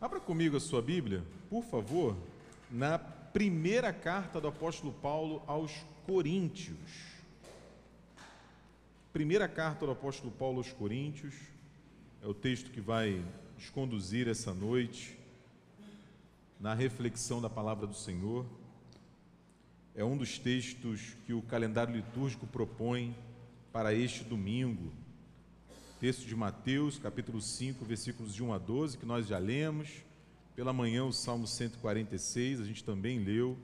Abra comigo a sua Bíblia, por favor, na primeira carta do apóstolo Paulo aos Coríntios. Primeira carta do apóstolo Paulo aos Coríntios, é o texto que vai nos conduzir essa noite na reflexão da palavra do Senhor. É um dos textos que o calendário litúrgico propõe para este domingo. Texto de Mateus, capítulo 5, versículos de 1 a 12, que nós já lemos. Pela manhã, o Salmo 146, a gente também leu.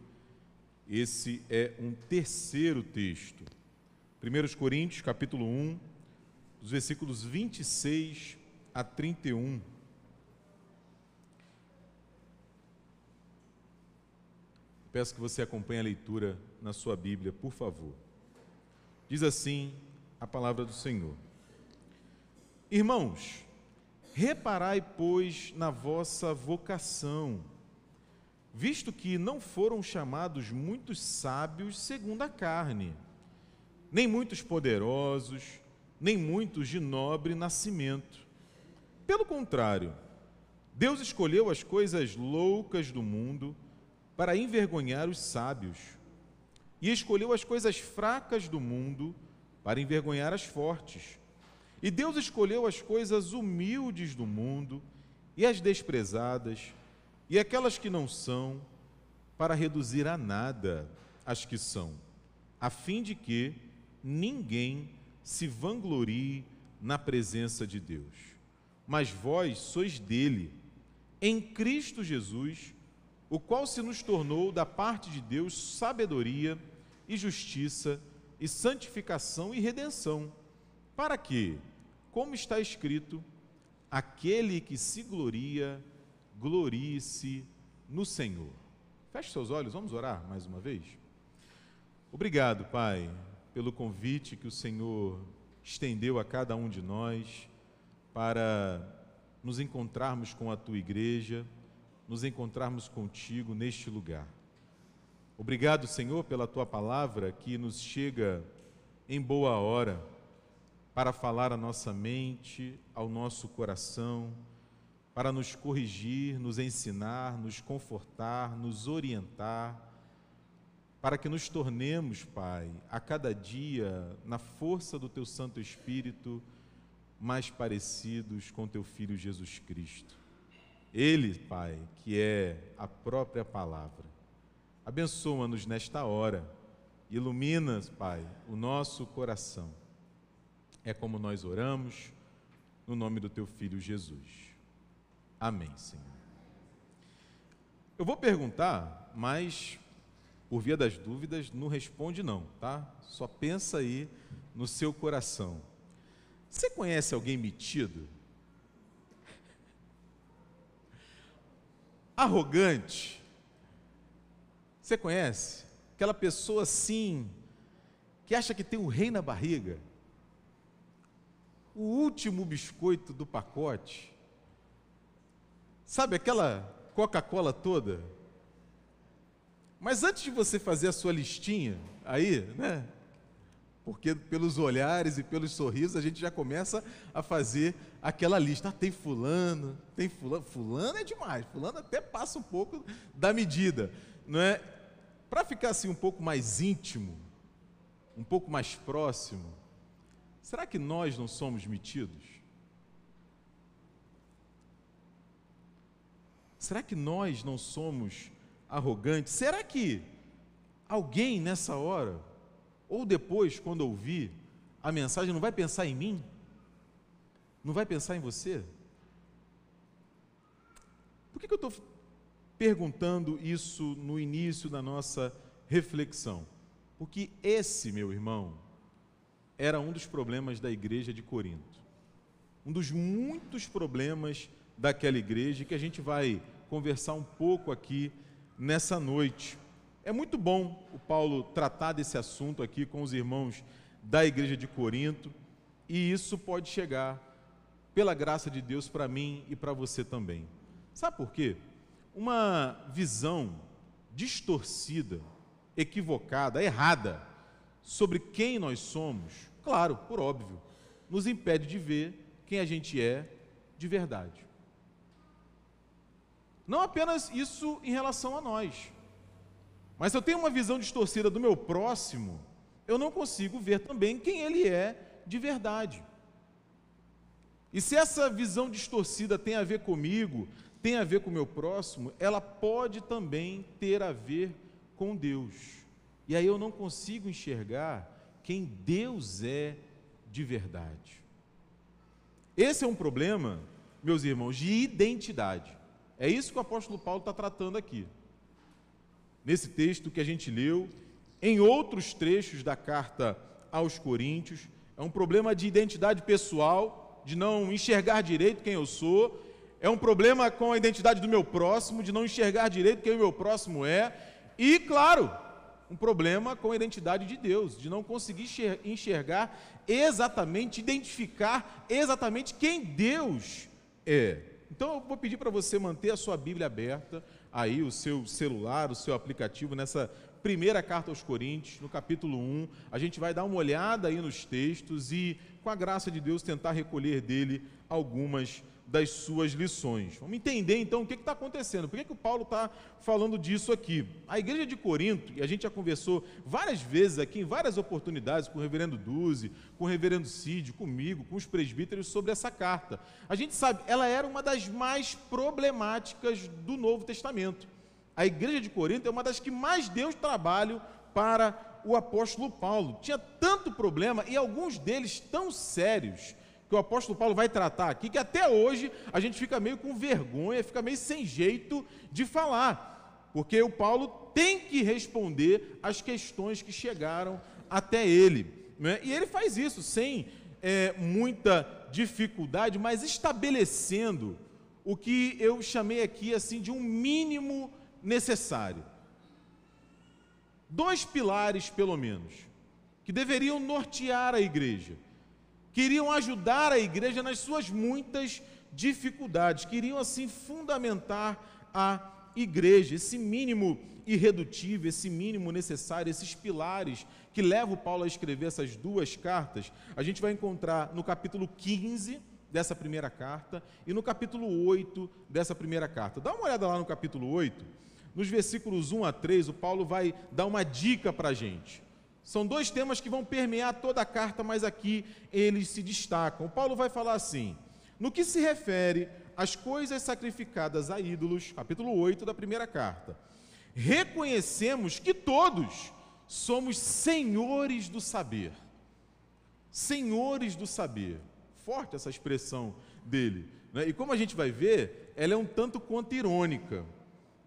Esse é um terceiro texto. 1 Coríntios, capítulo 1, dos versículos 26 a 31. Peço que você acompanhe a leitura na sua Bíblia, por favor. Diz assim a palavra do Senhor. Irmãos, reparai, pois, na vossa vocação, visto que não foram chamados muitos sábios segundo a carne, nem muitos poderosos, nem muitos de nobre nascimento. Pelo contrário, Deus escolheu as coisas loucas do mundo para envergonhar os sábios, e escolheu as coisas fracas do mundo para envergonhar as fortes. E Deus escolheu as coisas humildes do mundo e as desprezadas e aquelas que não são, para reduzir a nada as que são, a fim de que ninguém se vanglorie na presença de Deus. Mas vós sois dele, em Cristo Jesus, o qual se nos tornou da parte de Deus sabedoria e justiça e santificação e redenção, para que, como está escrito, aquele que se gloria, glorie-se no Senhor. Feche seus olhos, vamos orar mais uma vez? Obrigado, Pai, pelo convite que o Senhor estendeu a cada um de nós para nos encontrarmos com a tua igreja, nos encontrarmos contigo neste lugar. Obrigado, Senhor, pela tua palavra que nos chega em boa hora para falar à nossa mente, ao nosso coração, para nos corrigir, nos ensinar, nos confortar, nos orientar, para que nos tornemos, Pai, a cada dia, na força do Teu Santo Espírito, mais parecidos com Teu Filho Jesus Cristo. Ele, Pai, que é a própria palavra. Abençoa-nos nesta hora, ilumina, Pai, o nosso coração é como nós oramos, no nome do teu filho Jesus. Amém, Senhor. Eu vou perguntar, mas por via das dúvidas, não responde não, tá? Só pensa aí no seu coração. Você conhece alguém metido? Arrogante? Você conhece? Aquela pessoa assim, que acha que tem o um rei na barriga? O último biscoito do pacote. Sabe aquela Coca-Cola toda? Mas antes de você fazer a sua listinha aí, né? Porque pelos olhares e pelos sorrisos a gente já começa a fazer aquela lista. Ah, tem fulano, tem fulano. Fulano é demais. Fulano até passa um pouco da medida, não é? Para ficar assim um pouco mais íntimo, um pouco mais próximo, Será que nós não somos metidos? Será que nós não somos arrogantes? Será que alguém nessa hora, ou depois, quando ouvir a mensagem, não vai pensar em mim? Não vai pensar em você? Por que, que eu estou perguntando isso no início da nossa reflexão? Porque esse, meu irmão, era um dos problemas da igreja de Corinto. Um dos muitos problemas daquela igreja que a gente vai conversar um pouco aqui nessa noite. É muito bom o Paulo tratar desse assunto aqui com os irmãos da igreja de Corinto, e isso pode chegar, pela graça de Deus, para mim e para você também. Sabe por quê? Uma visão distorcida, equivocada, errada sobre quem nós somos, claro, por óbvio, nos impede de ver quem a gente é de verdade. Não apenas isso em relação a nós, mas se eu tenho uma visão distorcida do meu próximo, eu não consigo ver também quem ele é de verdade. E se essa visão distorcida tem a ver comigo, tem a ver com o meu próximo, ela pode também ter a ver com Deus. E aí eu não consigo enxergar quem Deus é de verdade. Esse é um problema, meus irmãos, de identidade. É isso que o apóstolo Paulo está tratando aqui. Nesse texto que a gente leu, em outros trechos da carta aos Coríntios, é um problema de identidade pessoal, de não enxergar direito quem eu sou, é um problema com a identidade do meu próximo, de não enxergar direito quem o meu próximo é, e, claro, um problema com a identidade de Deus, de não conseguir enxergar exatamente, identificar exatamente quem Deus é. Então eu vou pedir para você manter a sua Bíblia aberta, aí o seu celular, o seu aplicativo nessa primeira carta aos Coríntios, no capítulo 1. A gente vai dar uma olhada aí nos textos e, com a graça de Deus, tentar recolher dele algumas das suas lições. Vamos entender então o que está acontecendo, por que, que o Paulo está falando disso aqui. A igreja de Corinto, e a gente já conversou várias vezes aqui, em várias oportunidades, com o reverendo Duzi, com o reverendo Cid, comigo, com os presbíteros, sobre essa carta. A gente sabe, ela era uma das mais problemáticas do Novo Testamento. A igreja de Corinto é uma das que mais deu trabalho para o apóstolo Paulo. Tinha tanto problema e alguns deles tão sérios que o apóstolo Paulo vai tratar aqui, que até hoje a gente fica meio com vergonha, fica meio sem jeito de falar, porque o Paulo tem que responder às questões que chegaram até ele. Né? E ele faz isso sem é, muita dificuldade, mas estabelecendo o que eu chamei aqui assim de um mínimo necessário. Dois pilares, pelo menos, que deveriam nortear a igreja queriam ajudar a igreja nas suas muitas dificuldades, queriam assim fundamentar a igreja, esse mínimo irredutível, esse mínimo necessário, esses pilares que levam Paulo a escrever essas duas cartas, a gente vai encontrar no capítulo 15 dessa primeira carta e no capítulo 8 dessa primeira carta. Dá uma olhada lá no capítulo 8, nos versículos 1 a 3, o Paulo vai dar uma dica para a gente. São dois temas que vão permear toda a carta, mas aqui eles se destacam. Paulo vai falar assim: no que se refere às coisas sacrificadas a ídolos, capítulo 8 da primeira carta, reconhecemos que todos somos senhores do saber. Senhores do saber. Forte essa expressão dele. Né? E como a gente vai ver, ela é um tanto quanto irônica.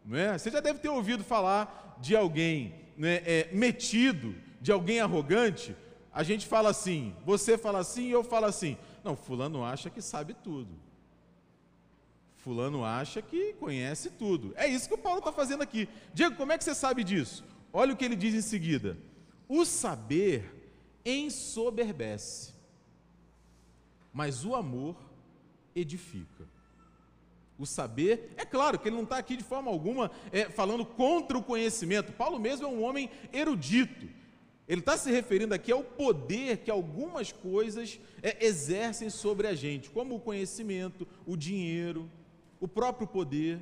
Não é? Você já deve ter ouvido falar de alguém né, é, metido de alguém arrogante, a gente fala assim, você fala assim e eu falo assim. Não, fulano acha que sabe tudo. Fulano acha que conhece tudo. É isso que o Paulo está fazendo aqui. Diego, como é que você sabe disso? Olha o que ele diz em seguida. O saber ensoberbece, mas o amor edifica. O saber, é claro que ele não está aqui de forma alguma é, falando contra o conhecimento. Paulo mesmo é um homem erudito. Ele está se referindo aqui ao poder que algumas coisas é, exercem sobre a gente, como o conhecimento, o dinheiro, o próprio poder.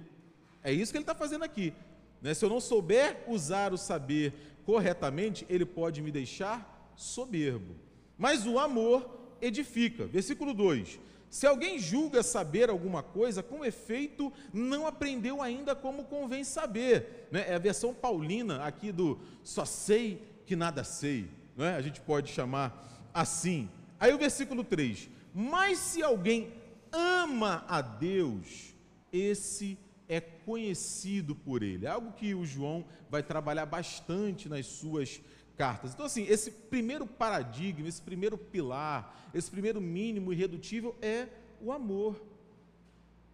É isso que ele está fazendo aqui. Né? Se eu não souber usar o saber corretamente, ele pode me deixar soberbo. Mas o amor edifica. Versículo 2: Se alguém julga saber alguma coisa, com efeito não aprendeu ainda como convém saber. Né? É a versão paulina aqui do só sei que nada sei, não é? A gente pode chamar assim. Aí o versículo 3: Mas se alguém ama a Deus, esse é conhecido por ele. É algo que o João vai trabalhar bastante nas suas cartas. Então, assim, esse primeiro paradigma, esse primeiro pilar, esse primeiro mínimo irredutível é o amor.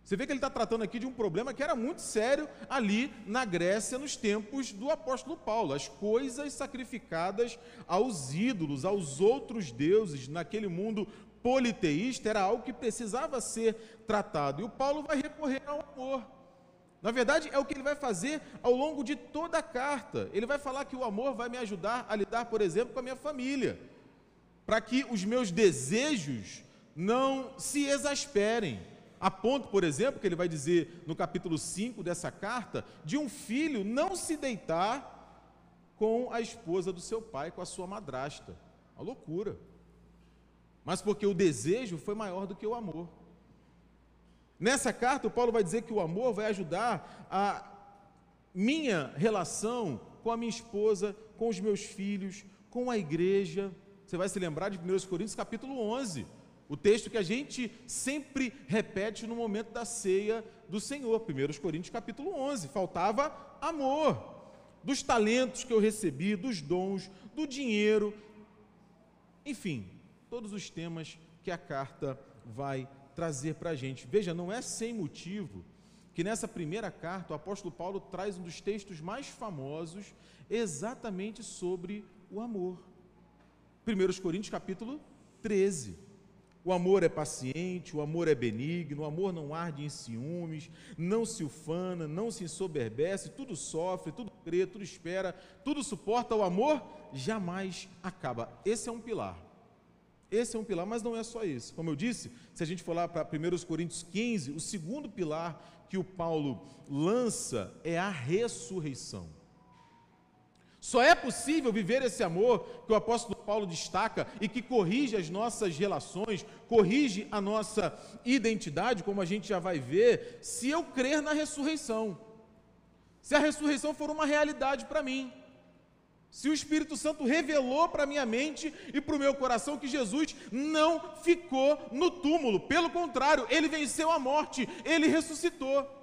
Você vê que ele está tratando aqui de um problema que era muito sério ali na Grécia, nos tempos do apóstolo Paulo. As coisas sacrificadas aos ídolos, aos outros deuses, naquele mundo politeísta, era algo que precisava ser tratado. E o Paulo vai recorrer ao amor. Na verdade, é o que ele vai fazer ao longo de toda a carta. Ele vai falar que o amor vai me ajudar a lidar, por exemplo, com a minha família, para que os meus desejos não se exasperem A ponto, por exemplo, que ele vai dizer no capítulo 5 dessa carta, de um filho não se deitar com a esposa do seu pai, com a sua madrasta. Uma loucura. Mas porque o desejo foi maior do que o amor. Nessa carta, o Paulo vai dizer que o amor vai ajudar a minha relação com a minha esposa, com os meus filhos, com a igreja. Você vai se lembrar de 1 Coríntios capítulo 11, o texto que a gente sempre repete no momento da ceia do Senhor. 1 Coríntios capítulo 11, faltava amor. Dos talentos que eu recebi, dos dons, do dinheiro, enfim, todos os temas que a carta vai trazer para a gente. Veja, não é sem motivo que nessa primeira carta o apóstolo Paulo traz um dos textos mais famosos exatamente sobre o amor. 1 Coríntios capítulo 13. O amor é paciente, o amor é benigno, o amor não arde em ciúmes, não se ufana, não se ensoberbece, tudo sofre, tudo crê, tudo espera, tudo suporta, o amor jamais acaba. Esse é um pilar. Esse é um pilar, mas não é só esse. Como eu disse, se a gente for lá para 1 Coríntios 15, o segundo pilar que o Paulo lança é a ressurreição. Só é possível viver esse amor que o apóstolo Paulo destaca e que corrige as nossas relações, corrige a nossa identidade, como a gente já vai ver, se eu crer na ressurreição. Se a ressurreição for uma realidade para mim. Se o Espírito Santo revelou para minha mente e para o meu coração que Jesus não ficou no túmulo, pelo contrário, ele venceu a morte, ele ressuscitou.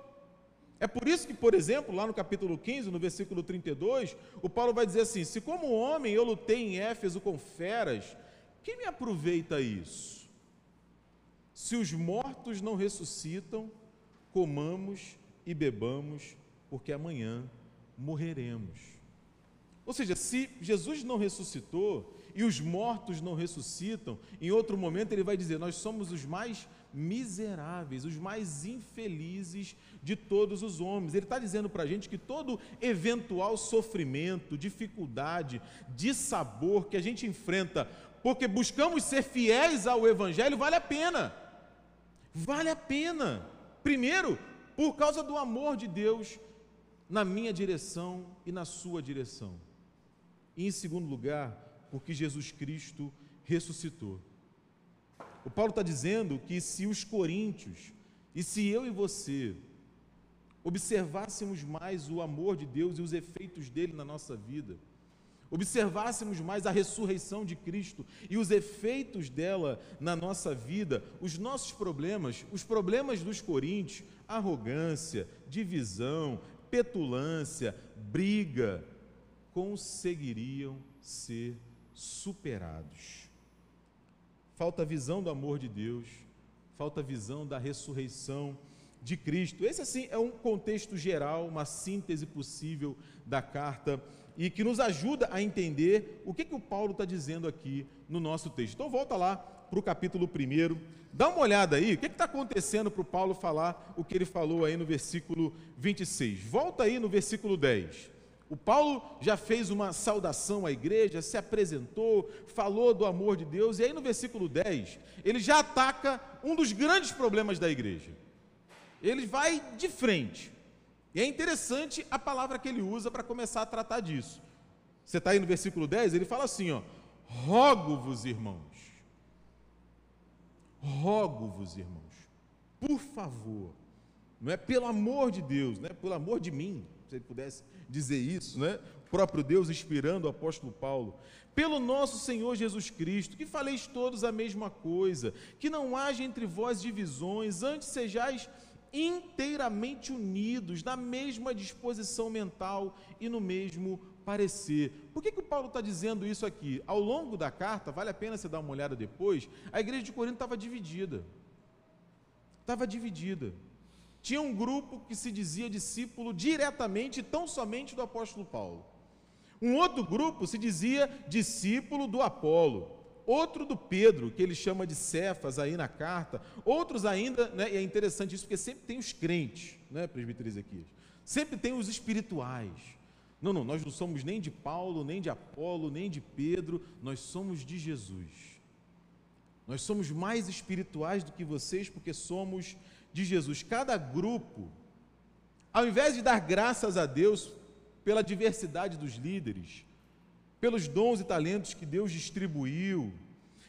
É por isso que, por exemplo, lá no capítulo 15, no versículo 32, o Paulo vai dizer assim: Se como homem eu lutei em Éfeso com feras, quem me aproveita isso? Se os mortos não ressuscitam, comamos e bebamos, porque amanhã morreremos. Ou seja, se Jesus não ressuscitou e os mortos não ressuscitam, em outro momento ele vai dizer: Nós somos os mais miseráveis, os mais infelizes de todos os homens. Ele está dizendo para a gente que todo eventual sofrimento, dificuldade, dissabor que a gente enfrenta, porque buscamos ser fiéis ao Evangelho, vale a pena. Vale a pena. Primeiro, por causa do amor de Deus na minha direção e na sua direção. E em segundo lugar, porque Jesus Cristo ressuscitou. O Paulo está dizendo que se os coríntios, e se eu e você, observássemos mais o amor de Deus e os efeitos dele na nossa vida, observássemos mais a ressurreição de Cristo e os efeitos dela na nossa vida, os nossos problemas, os problemas dos coríntios, arrogância, divisão, petulância, briga, conseguiriam ser superados. Falta visão do amor de Deus, falta visão da ressurreição de Cristo. Esse, assim, é um contexto geral, uma síntese possível da carta e que nos ajuda a entender o que, que o Paulo está dizendo aqui no nosso texto. Então, volta lá para o capítulo 1, dá uma olhada aí, o que está acontecendo para o Paulo falar o que ele falou aí no versículo 26. Volta aí no versículo 10. O Paulo já fez uma saudação à igreja, se apresentou, falou do amor de Deus, e aí no versículo 10, ele já ataca um dos grandes problemas da igreja. Ele vai de frente. E é interessante a palavra que ele usa para começar a tratar disso. Você está aí no versículo 10, ele fala assim: ó, rogo-vos, irmãos, rogo-vos, irmãos, por favor, não é pelo amor de Deus, não é pelo amor de mim, se ele pudesse dizer isso, né? O próprio Deus inspirando o apóstolo Paulo. Pelo nosso Senhor Jesus Cristo, que faleis todos a mesma coisa, que não haja entre vós divisões, antes sejais inteiramente unidos, na mesma disposição mental e no mesmo parecer. Por que, que o Paulo está dizendo isso aqui? Ao longo da carta, vale a pena você dar uma olhada depois, a igreja de Corinto estava dividida. Estava dividida. Tinha um grupo que se dizia discípulo diretamente, tão somente do apóstolo Paulo. Um outro grupo se dizia discípulo do Apolo. Outro do Pedro, que ele chama de Cefas aí na carta. Outros ainda, né, e é interessante isso porque sempre tem os crentes, né, presbítero Ezequias? Sempre tem os espirituais. Não, não, nós não somos nem de Paulo, nem de Apolo, nem de Pedro, nós somos de Jesus. Nós somos mais espirituais do que vocês porque somos de Jesus, cada grupo, ao invés de dar graças a Deus pela diversidade dos líderes, pelos dons e talentos que Deus distribuiu,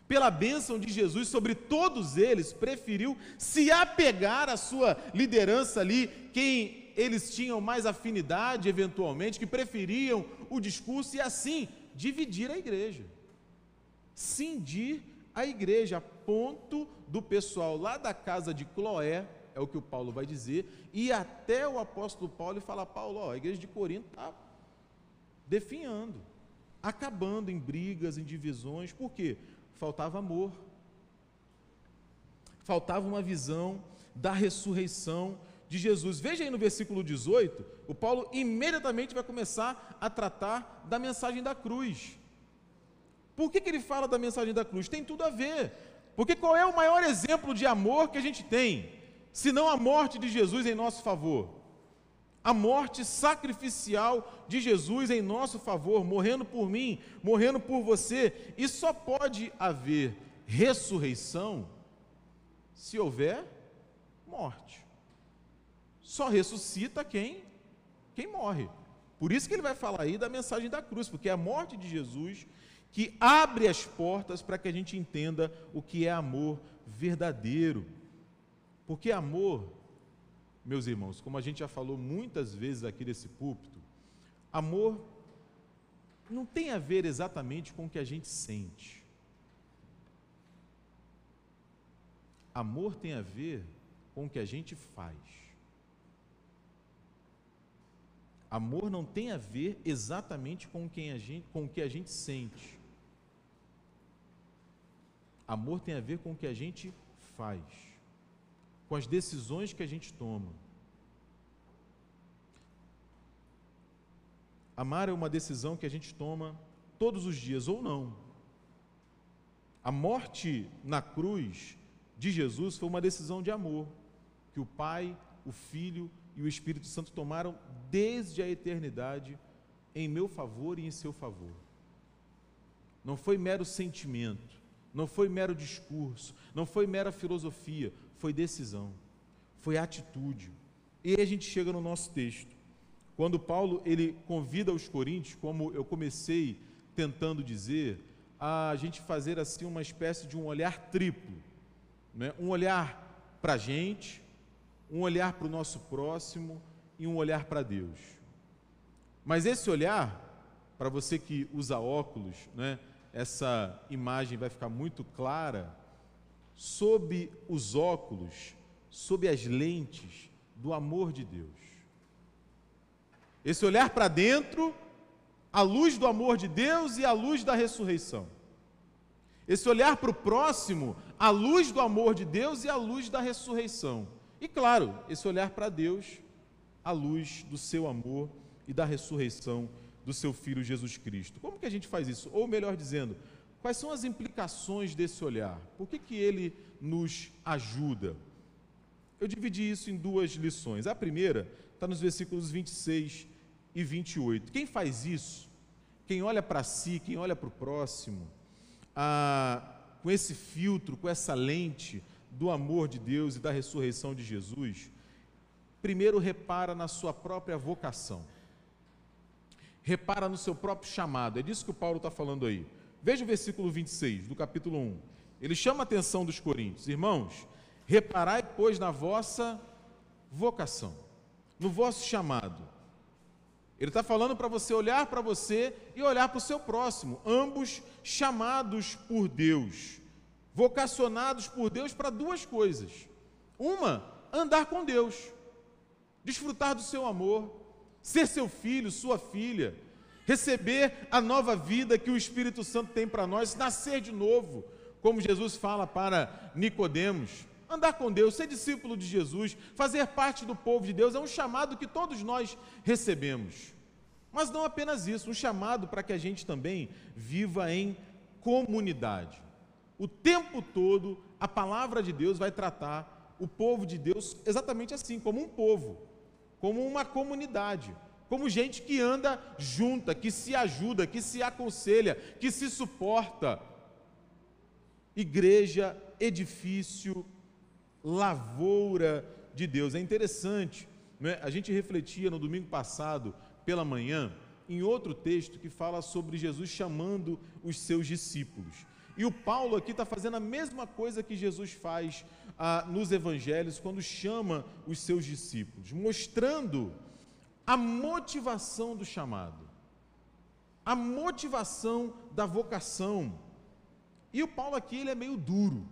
pela bênção de Jesus sobre todos eles, preferiu se apegar à sua liderança ali, quem eles tinham mais afinidade, eventualmente, que preferiam o discurso e assim dividir a igreja. Cindir a igreja, a ponto do pessoal lá da casa de Cloé, é o que o Paulo vai dizer, e até o apóstolo Paulo e falar: Paulo, ó, a igreja de Corinto está definhando, acabando em brigas, em divisões, por quê? faltava amor, faltava uma visão da ressurreição de Jesus. Veja aí no versículo 18, o Paulo imediatamente vai começar a tratar da mensagem da cruz. Por que, que ele fala da mensagem da cruz? Tem tudo a ver. Porque qual é o maior exemplo de amor que a gente tem? Se não a morte de Jesus em nosso favor a morte sacrificial de Jesus em nosso favor, morrendo por mim, morrendo por você, e só pode haver ressurreição se houver morte. Só ressuscita quem quem morre. Por isso que ele vai falar aí da mensagem da cruz, porque a morte de Jesus que abre as portas para que a gente entenda o que é amor verdadeiro. Porque amor meus irmãos, como a gente já falou muitas vezes aqui nesse púlpito, amor não tem a ver exatamente com o que a gente sente. Amor tem a ver com o que a gente faz. Amor não tem a ver exatamente com, quem a gente, com o que a gente sente. Amor tem a ver com o que a gente faz com as decisões que a gente toma. Amar é uma decisão que a gente toma todos os dias ou não. A morte na cruz de Jesus foi uma decisão de amor que o Pai, o Filho e o Espírito Santo tomaram desde a eternidade em meu favor e em seu favor. Não foi mero sentimento, não foi mero discurso, não foi mera filosofia, foi decisão, foi atitude. E aí a gente chega no nosso texto. Quando Paulo ele convida os coríntios, como eu comecei tentando dizer, a gente fazer assim uma espécie de um olhar triplo, né? um olhar para a gente, um olhar para o nosso próximo e um olhar para Deus. Mas esse olhar, para você que usa óculos, né? Essa imagem vai ficar muito clara sob os óculos, sob as lentes do amor de Deus. Esse olhar para dentro, a luz do amor de Deus e a luz da ressurreição. Esse olhar para o próximo, a luz do amor de Deus e a luz da ressurreição. E claro, esse olhar para Deus, a luz do seu amor e da ressurreição do seu filho Jesus Cristo. Como que a gente faz isso? Ou melhor dizendo, Quais são as implicações desse olhar? Por que, que ele nos ajuda? Eu dividi isso em duas lições. A primeira está nos versículos 26 e 28. Quem faz isso, quem olha para si, quem olha para o próximo, ah, com esse filtro, com essa lente do amor de Deus e da ressurreição de Jesus, primeiro repara na sua própria vocação, repara no seu próprio chamado. É disso que o Paulo está falando aí. Veja o versículo 26 do capítulo 1. Ele chama a atenção dos coríntios: Irmãos, reparai, pois, na vossa vocação, no vosso chamado. Ele está falando para você olhar para você e olhar para o seu próximo, ambos chamados por Deus, vocacionados por Deus para duas coisas. Uma, andar com Deus, desfrutar do seu amor, ser seu filho, sua filha receber a nova vida que o Espírito Santo tem para nós, nascer de novo, como Jesus fala para Nicodemos. Andar com Deus, ser discípulo de Jesus, fazer parte do povo de Deus é um chamado que todos nós recebemos. Mas não apenas isso, um chamado para que a gente também viva em comunidade. O tempo todo a palavra de Deus vai tratar o povo de Deus exatamente assim, como um povo, como uma comunidade como gente que anda junta, que se ajuda, que se aconselha, que se suporta. Igreja, edifício, lavoura de Deus. É interessante, né? a gente refletia no domingo passado, pela manhã, em outro texto que fala sobre Jesus chamando os seus discípulos. E o Paulo aqui está fazendo a mesma coisa que Jesus faz ah, nos evangelhos quando chama os seus discípulos, mostrando a motivação do chamado, a motivação da vocação. E o Paulo aqui ele é meio duro,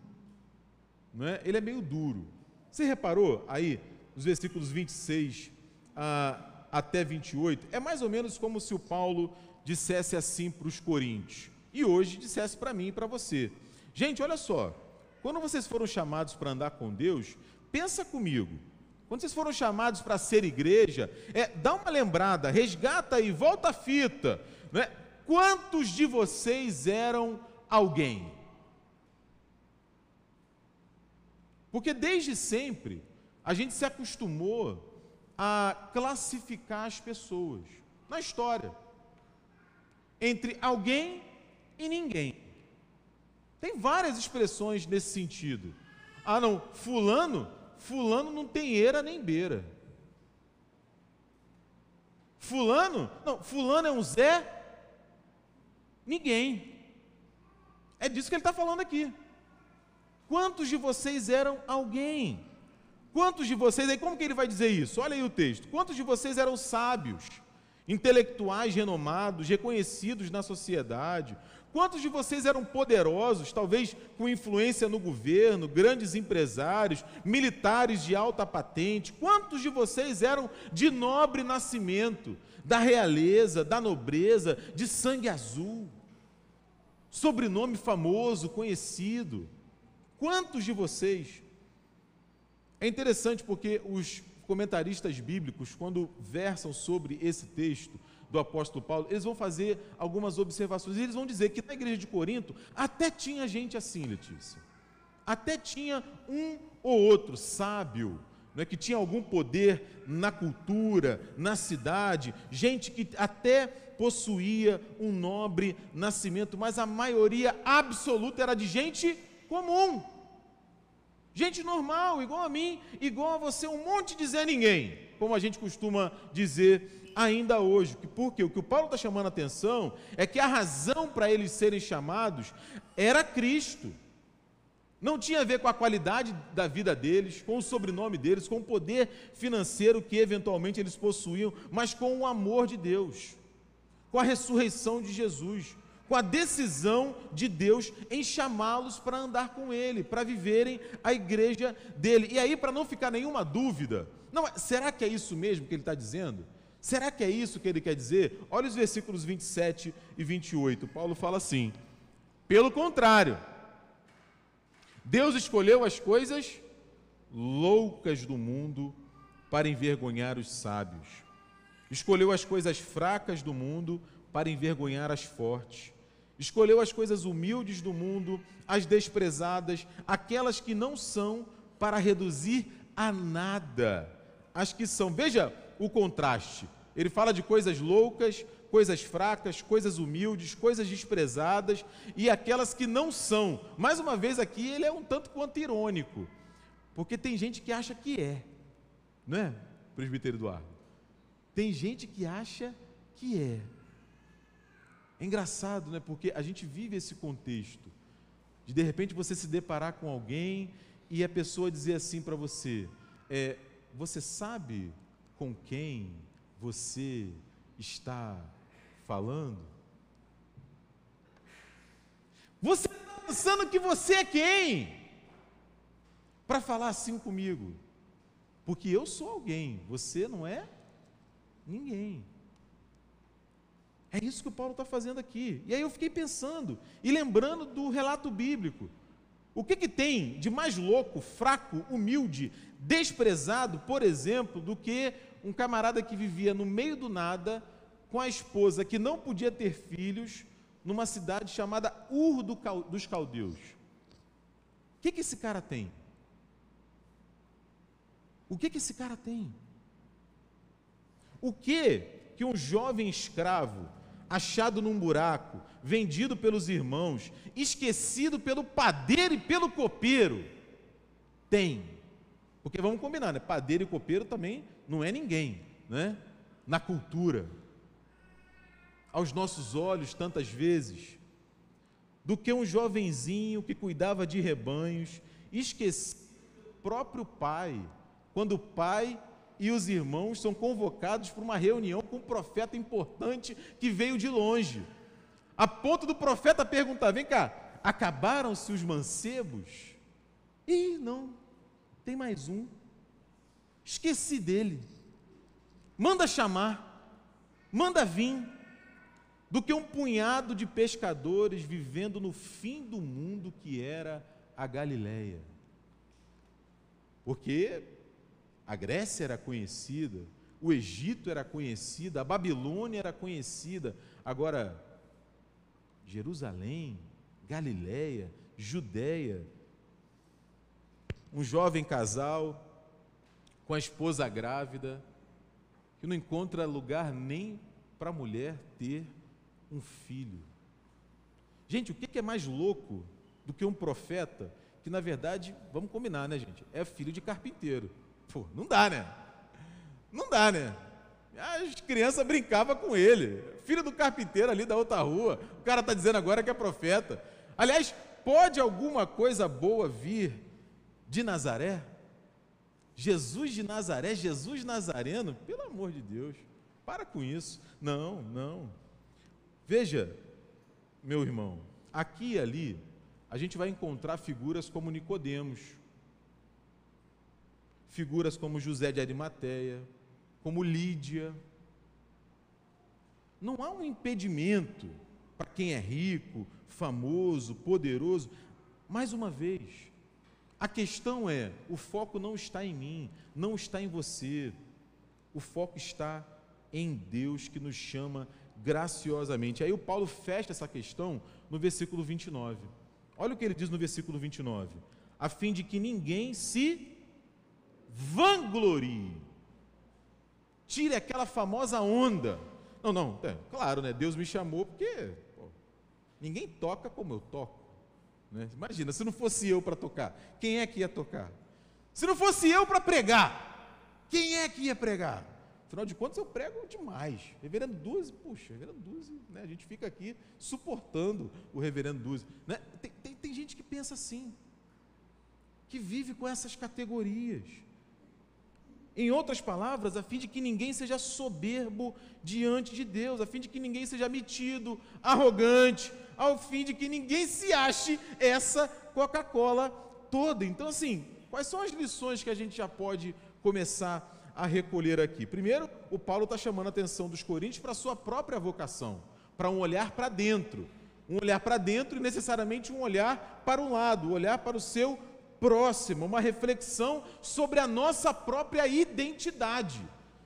não é? Ele é meio duro. Você reparou aí nos versículos 26 ah, até 28? É mais ou menos como se o Paulo dissesse assim para os coríntios e hoje dissesse para mim e para você. Gente, olha só, quando vocês foram chamados para andar com Deus, pensa comigo. Quando vocês foram chamados para ser igreja, é, dá uma lembrada, resgata e volta a fita. Né? Quantos de vocês eram alguém? Porque desde sempre a gente se acostumou a classificar as pessoas na história entre alguém e ninguém. Tem várias expressões nesse sentido. Ah, não, fulano Fulano não tem eira nem beira. Fulano? Não, Fulano é um Zé? Ninguém. É disso que ele está falando aqui. Quantos de vocês eram alguém? Quantos de vocês, aí como que ele vai dizer isso? Olha aí o texto. Quantos de vocês eram sábios, intelectuais renomados, reconhecidos na sociedade? Quantos de vocês eram poderosos, talvez com influência no governo, grandes empresários, militares de alta patente? Quantos de vocês eram de nobre nascimento, da realeza, da nobreza, de sangue azul? Sobrenome famoso, conhecido. Quantos de vocês? É interessante porque os comentaristas bíblicos, quando versam sobre esse texto, do apóstolo Paulo, eles vão fazer algumas observações. E eles vão dizer que na igreja de Corinto até tinha gente assim, Letícia. Até tinha um ou outro sábio, não é, que tinha algum poder na cultura, na cidade, gente que até possuía um nobre nascimento, mas a maioria absoluta era de gente comum. Gente normal, igual a mim, igual a você, um monte de Zé Ninguém, como a gente costuma dizer ainda hoje. Porque o que o Paulo está chamando a atenção é que a razão para eles serem chamados era Cristo. Não tinha a ver com a qualidade da vida deles, com o sobrenome deles, com o poder financeiro que eventualmente eles possuíam, mas com o amor de Deus, com a ressurreição de Jesus, com a decisão de Deus em chamá-los para andar com Ele, para viverem a igreja dele. E aí, para não ficar nenhuma dúvida, não, será que é isso mesmo que ele está dizendo? Será que é isso que ele quer dizer? Olha os versículos 27 e 28. Paulo fala assim: pelo contrário, Deus escolheu as coisas loucas do mundo para envergonhar os sábios, escolheu as coisas fracas do mundo para envergonhar as fortes, escolheu as coisas humildes do mundo, as desprezadas, aquelas que não são, para reduzir a nada as que são. Veja o contraste. Ele fala de coisas loucas, coisas fracas, coisas humildes, coisas desprezadas e aquelas que não são. Mais uma vez aqui ele é um tanto quanto irônico, porque tem gente que acha que é, não é, presbítero Eduardo? Tem gente que acha que é. É engraçado, né? Porque a gente vive esse contexto de de repente você se deparar com alguém e a pessoa dizer assim para você: é, você sabe com quem você está falando? Você está pensando que você é quem? Para falar assim comigo. Porque eu sou alguém, você não é ninguém. É isso que o Paulo está fazendo aqui. E aí eu fiquei pensando e lembrando do relato bíblico. O que, que tem de mais louco, fraco, humilde, desprezado, por exemplo, do que um camarada que vivia no meio do nada, com a esposa que não podia ter filhos, numa cidade chamada Ur dos Caldeus. O que, que esse cara tem? O que, que esse cara tem? O que que um jovem escravo, achado num buraco, vendido pelos irmãos, esquecido pelo padeiro e pelo copeiro, tem Porque vamos combinar, né? Padeiro e copeiro também não é ninguém, né? Na cultura. Aos nossos olhos, tantas vezes, do que um jovenzinho que cuidava de rebanhos, esquecia o próprio pai, quando o pai e os irmãos são convocados para uma reunião com um profeta importante que veio de longe, a ponto do profeta perguntar: vem cá, acabaram-se os mancebos? Ih, não, tem mais um. Esqueci dele. Manda chamar, manda vir, do que um punhado de pescadores vivendo no fim do mundo que era a Galileia. Porque a Grécia era conhecida, o Egito era conhecida, a Babilônia era conhecida. Agora, Jerusalém, Galileia, Judéia, um jovem casal com a esposa grávida, que não encontra lugar nem para a mulher ter um filho. Gente, o que é mais louco do que um profeta que, na verdade, vamos combinar, né, gente? É filho de carpinteiro. Pô, não dá, né? Não dá, né? As crianças brincavam com ele. Filho do carpinteiro ali da outra rua. O cara está dizendo agora que é profeta. Aliás, pode alguma coisa boa vir de Nazaré? Jesus de Nazaré, Jesus Nazareno, pelo amor de Deus, para com isso. Não, não. Veja, meu irmão, aqui e ali a gente vai encontrar figuras como Nicodemos, figuras como José de Arimateia, como Lídia. Não há um impedimento para quem é rico, famoso, poderoso. Mais uma vez, a questão é: o foco não está em mim, não está em você, o foco está em Deus que nos chama graciosamente. Aí o Paulo fecha essa questão no versículo 29. Olha o que ele diz no versículo 29: a fim de que ninguém se vanglorie, tire aquela famosa onda. Não, não, é, claro, né? Deus me chamou porque pô, ninguém toca como eu toco. Né? Imagina, se não fosse eu para tocar, quem é que ia tocar? Se não fosse eu para pregar, quem é que ia pregar? Afinal de contas, eu prego demais. Reverendo Duzi, puxa, Reverendo Duzi, né? a gente fica aqui suportando o Reverendo Duzi. Né? Tem, tem, tem gente que pensa assim, que vive com essas categorias. Em outras palavras, a fim de que ninguém seja soberbo diante de Deus, a fim de que ninguém seja metido, arrogante, ao fim de que ninguém se ache essa Coca-Cola toda. Então, assim, quais são as lições que a gente já pode começar a recolher aqui? Primeiro, o Paulo está chamando a atenção dos coríntios para a sua própria vocação, para um olhar para dentro. Um olhar para dentro e necessariamente um olhar para o lado, olhar para o seu próxima, uma reflexão sobre a nossa própria identidade,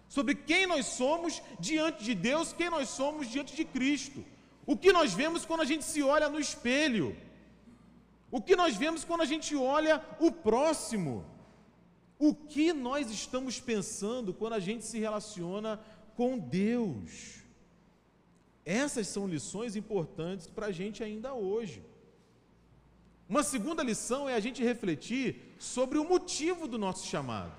sobre quem nós somos diante de Deus, quem nós somos diante de Cristo. O que nós vemos quando a gente se olha no espelho? O que nós vemos quando a gente olha o próximo? O que nós estamos pensando quando a gente se relaciona com Deus? Essas são lições importantes para a gente ainda hoje. Uma segunda lição é a gente refletir sobre o motivo do nosso chamado.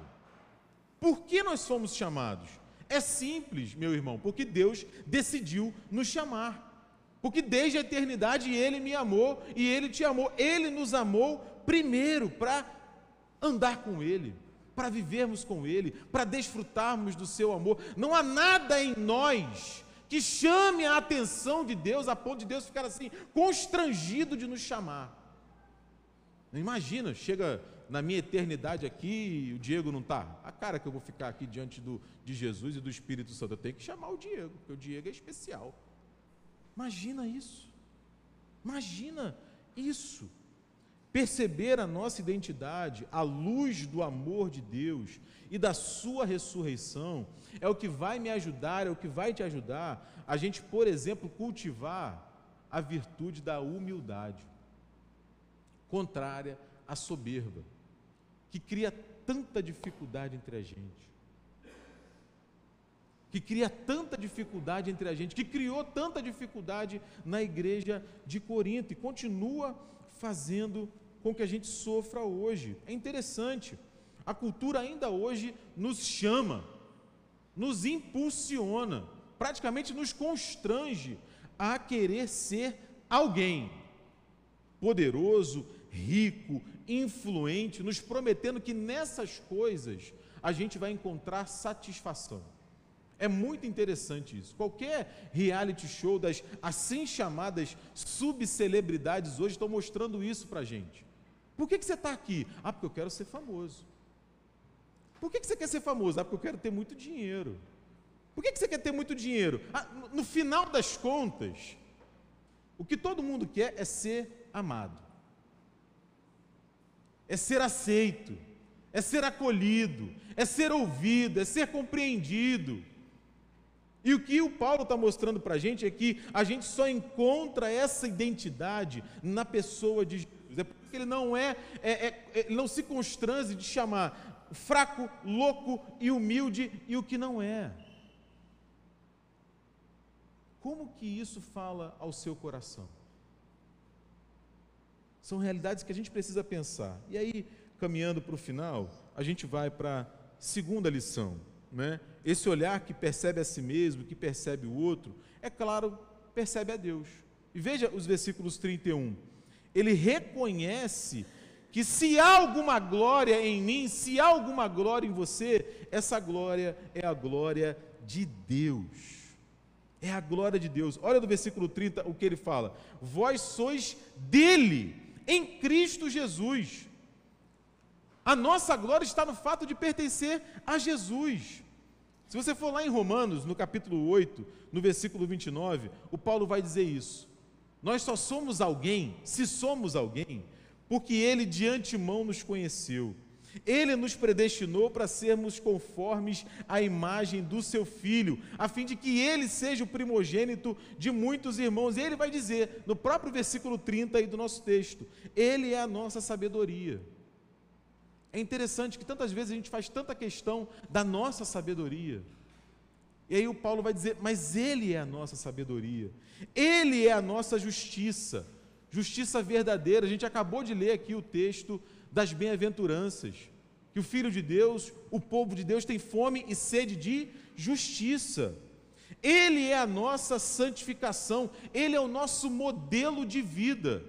Por que nós somos chamados? É simples, meu irmão, porque Deus decidiu nos chamar. Porque desde a eternidade Ele me amou e Ele te amou. Ele nos amou primeiro para andar com Ele, para vivermos com Ele, para desfrutarmos do Seu amor. Não há nada em nós que chame a atenção de Deus a ponto de Deus ficar assim, constrangido de nos chamar. Imagina, chega na minha eternidade aqui e o Diego não está. A cara que eu vou ficar aqui diante do, de Jesus e do Espírito Santo. Eu tenho que chamar o Diego, porque o Diego é especial. Imagina isso. Imagina isso. Perceber a nossa identidade à luz do amor de Deus e da Sua ressurreição é o que vai me ajudar, é o que vai te ajudar a gente, por exemplo, cultivar a virtude da humildade contrária à soberba, que cria tanta dificuldade entre a gente. Que cria tanta dificuldade entre a gente, que criou tanta dificuldade na igreja de Corinto e continua fazendo com que a gente sofra hoje. É interessante. A cultura ainda hoje nos chama, nos impulsiona, praticamente nos constrange a querer ser alguém poderoso, rico, influente, nos prometendo que nessas coisas a gente vai encontrar satisfação. É muito interessante isso. Qualquer reality show das assim chamadas subcelebridades hoje estão mostrando isso para a gente. Por que, que você está aqui? Ah, porque eu quero ser famoso. Por que, que você quer ser famoso? Ah, porque eu quero ter muito dinheiro. Por que, que você quer ter muito dinheiro? Ah, no final das contas, o que todo mundo quer é ser amado, é ser aceito, é ser acolhido, é ser ouvido, é ser compreendido. E o que o Paulo está mostrando para a gente é que a gente só encontra essa identidade na pessoa de Jesus. É porque ele não é, é, é, é não se constrange de chamar fraco, louco e humilde e o que não é. Como que isso fala ao seu coração? São realidades que a gente precisa pensar. E aí, caminhando para o final, a gente vai para a segunda lição né? esse olhar que percebe a si mesmo, que percebe o outro, é claro, percebe a Deus. E veja os versículos 31. Ele reconhece que se há alguma glória em mim, se há alguma glória em você, essa glória é a glória de Deus. É a glória de Deus. Olha do versículo 30 o que ele fala: Vós sois dele, em Cristo Jesus. A nossa glória está no fato de pertencer a Jesus. Se você for lá em Romanos, no capítulo 8, no versículo 29, o Paulo vai dizer isso. Nós só somos alguém, se somos alguém, porque ele de antemão nos conheceu. Ele nos predestinou para sermos conformes à imagem do seu filho, a fim de que ele seja o primogênito de muitos irmãos. E ele vai dizer, no próprio versículo 30 aí do nosso texto: Ele é a nossa sabedoria. É interessante que tantas vezes a gente faz tanta questão da nossa sabedoria. E aí o Paulo vai dizer: Mas Ele é a nossa sabedoria, Ele é a nossa justiça, justiça verdadeira. A gente acabou de ler aqui o texto das bem-aventuranças, que o Filho de Deus, o povo de Deus, tem fome e sede de justiça. Ele é a nossa santificação, Ele é o nosso modelo de vida.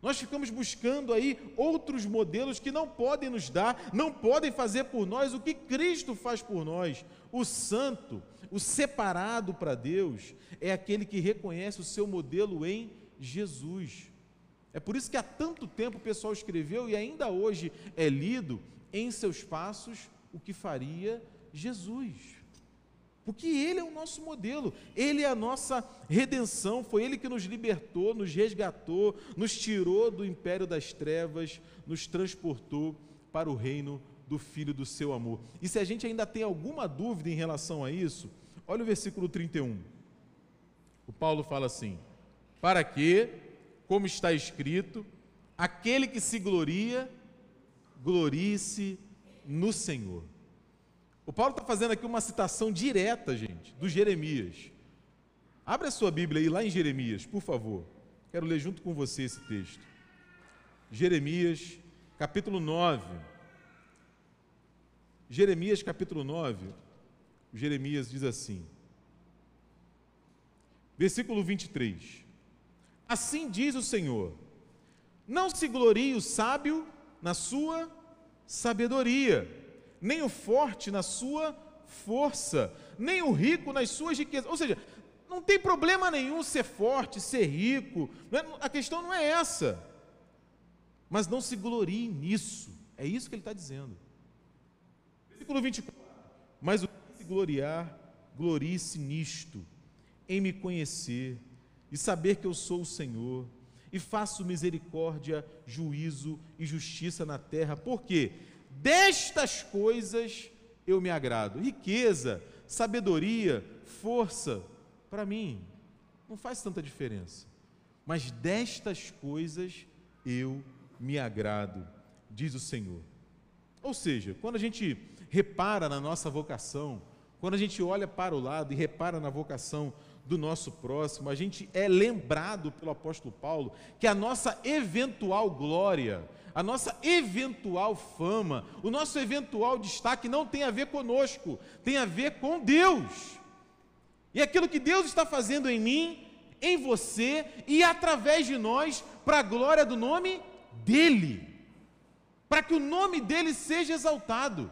Nós ficamos buscando aí outros modelos que não podem nos dar, não podem fazer por nós o que Cristo faz por nós. O santo, o separado para Deus, é aquele que reconhece o seu modelo em Jesus. É por isso que há tanto tempo o pessoal escreveu e ainda hoje é lido em seus passos o que faria Jesus. Porque Ele é o nosso modelo, Ele é a nossa redenção, foi Ele que nos libertou, nos resgatou, nos tirou do império das trevas, nos transportou para o reino do Filho do seu amor. E se a gente ainda tem alguma dúvida em relação a isso, olha o versículo 31. O Paulo fala assim: Para que, como está escrito, aquele que se gloria, glorie-se no Senhor. O Paulo está fazendo aqui uma citação direta, gente, do Jeremias. Abra a sua Bíblia aí, lá em Jeremias, por favor. Quero ler junto com você esse texto. Jeremias, capítulo 9. Jeremias, capítulo 9. Jeremias diz assim, versículo 23. Assim diz o Senhor: Não se glorie o sábio na sua sabedoria nem o forte na sua força, nem o rico nas suas riquezas. Ou seja, não tem problema nenhum ser forte, ser rico, é, a questão não é essa. Mas não se glorie nisso, é isso que ele está dizendo. Versículo 24: Mas o que se gloriar, glorie-se nisto, em me conhecer e saber que eu sou o Senhor, e faço misericórdia, juízo e justiça na terra, porque Destas coisas eu me agrado. Riqueza, sabedoria, força, para mim, não faz tanta diferença. Mas destas coisas eu me agrado, diz o Senhor. Ou seja, quando a gente repara na nossa vocação, quando a gente olha para o lado e repara na vocação do nosso próximo, a gente é lembrado pelo apóstolo Paulo que a nossa eventual glória, a nossa eventual fama, o nosso eventual destaque não tem a ver conosco, tem a ver com Deus. E aquilo que Deus está fazendo em mim, em você e através de nós, para a glória do nome dEle, para que o nome dEle seja exaltado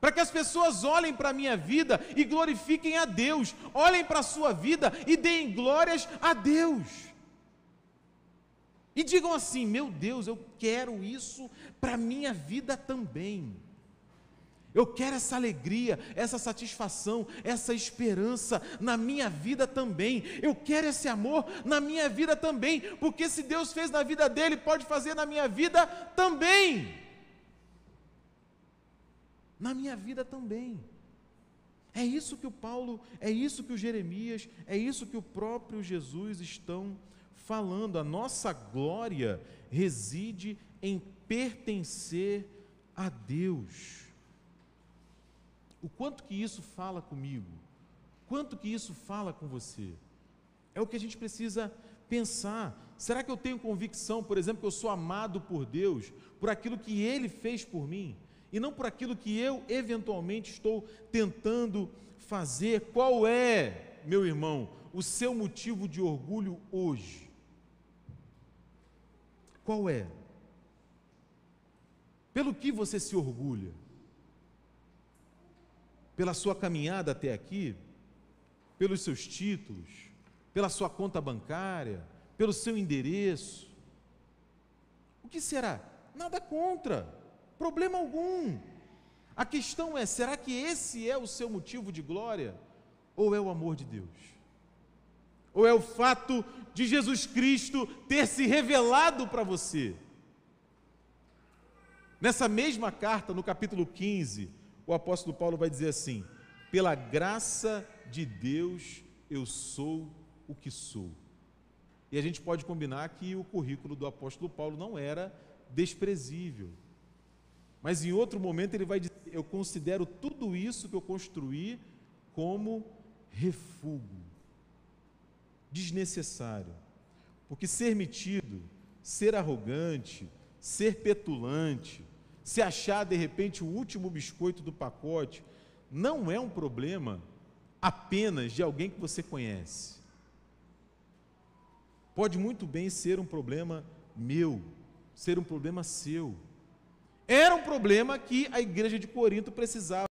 para que as pessoas olhem para a minha vida e glorifiquem a Deus, olhem para a sua vida e deem glórias a Deus. E digam assim: meu Deus, eu quero isso para a minha vida também. Eu quero essa alegria, essa satisfação, essa esperança na minha vida também. Eu quero esse amor na minha vida também, porque se Deus fez na vida dele, pode fazer na minha vida também na minha vida também. É isso que o Paulo, é isso que o Jeremias, é isso que o próprio Jesus estão falando. A nossa glória reside em pertencer a Deus. O quanto que isso fala comigo? Quanto que isso fala com você? É o que a gente precisa pensar. Será que eu tenho convicção, por exemplo, que eu sou amado por Deus, por aquilo que Ele fez por mim? E não por aquilo que eu eventualmente estou tentando fazer. Qual é, meu irmão, o seu motivo de orgulho hoje? Qual é? Pelo que você se orgulha? Pela sua caminhada até aqui? Pelos seus títulos? Pela sua conta bancária? Pelo seu endereço? O que será? Nada contra. Problema algum. A questão é: será que esse é o seu motivo de glória? Ou é o amor de Deus? Ou é o fato de Jesus Cristo ter se revelado para você? Nessa mesma carta, no capítulo 15, o apóstolo Paulo vai dizer assim: pela graça de Deus eu sou o que sou. E a gente pode combinar que o currículo do apóstolo Paulo não era desprezível. Mas em outro momento ele vai dizer: Eu considero tudo isso que eu construí como refúgio, desnecessário. Porque ser metido, ser arrogante, ser petulante, se achar de repente o último biscoito do pacote, não é um problema apenas de alguém que você conhece. Pode muito bem ser um problema meu, ser um problema seu. Era um problema que a igreja de Corinto precisava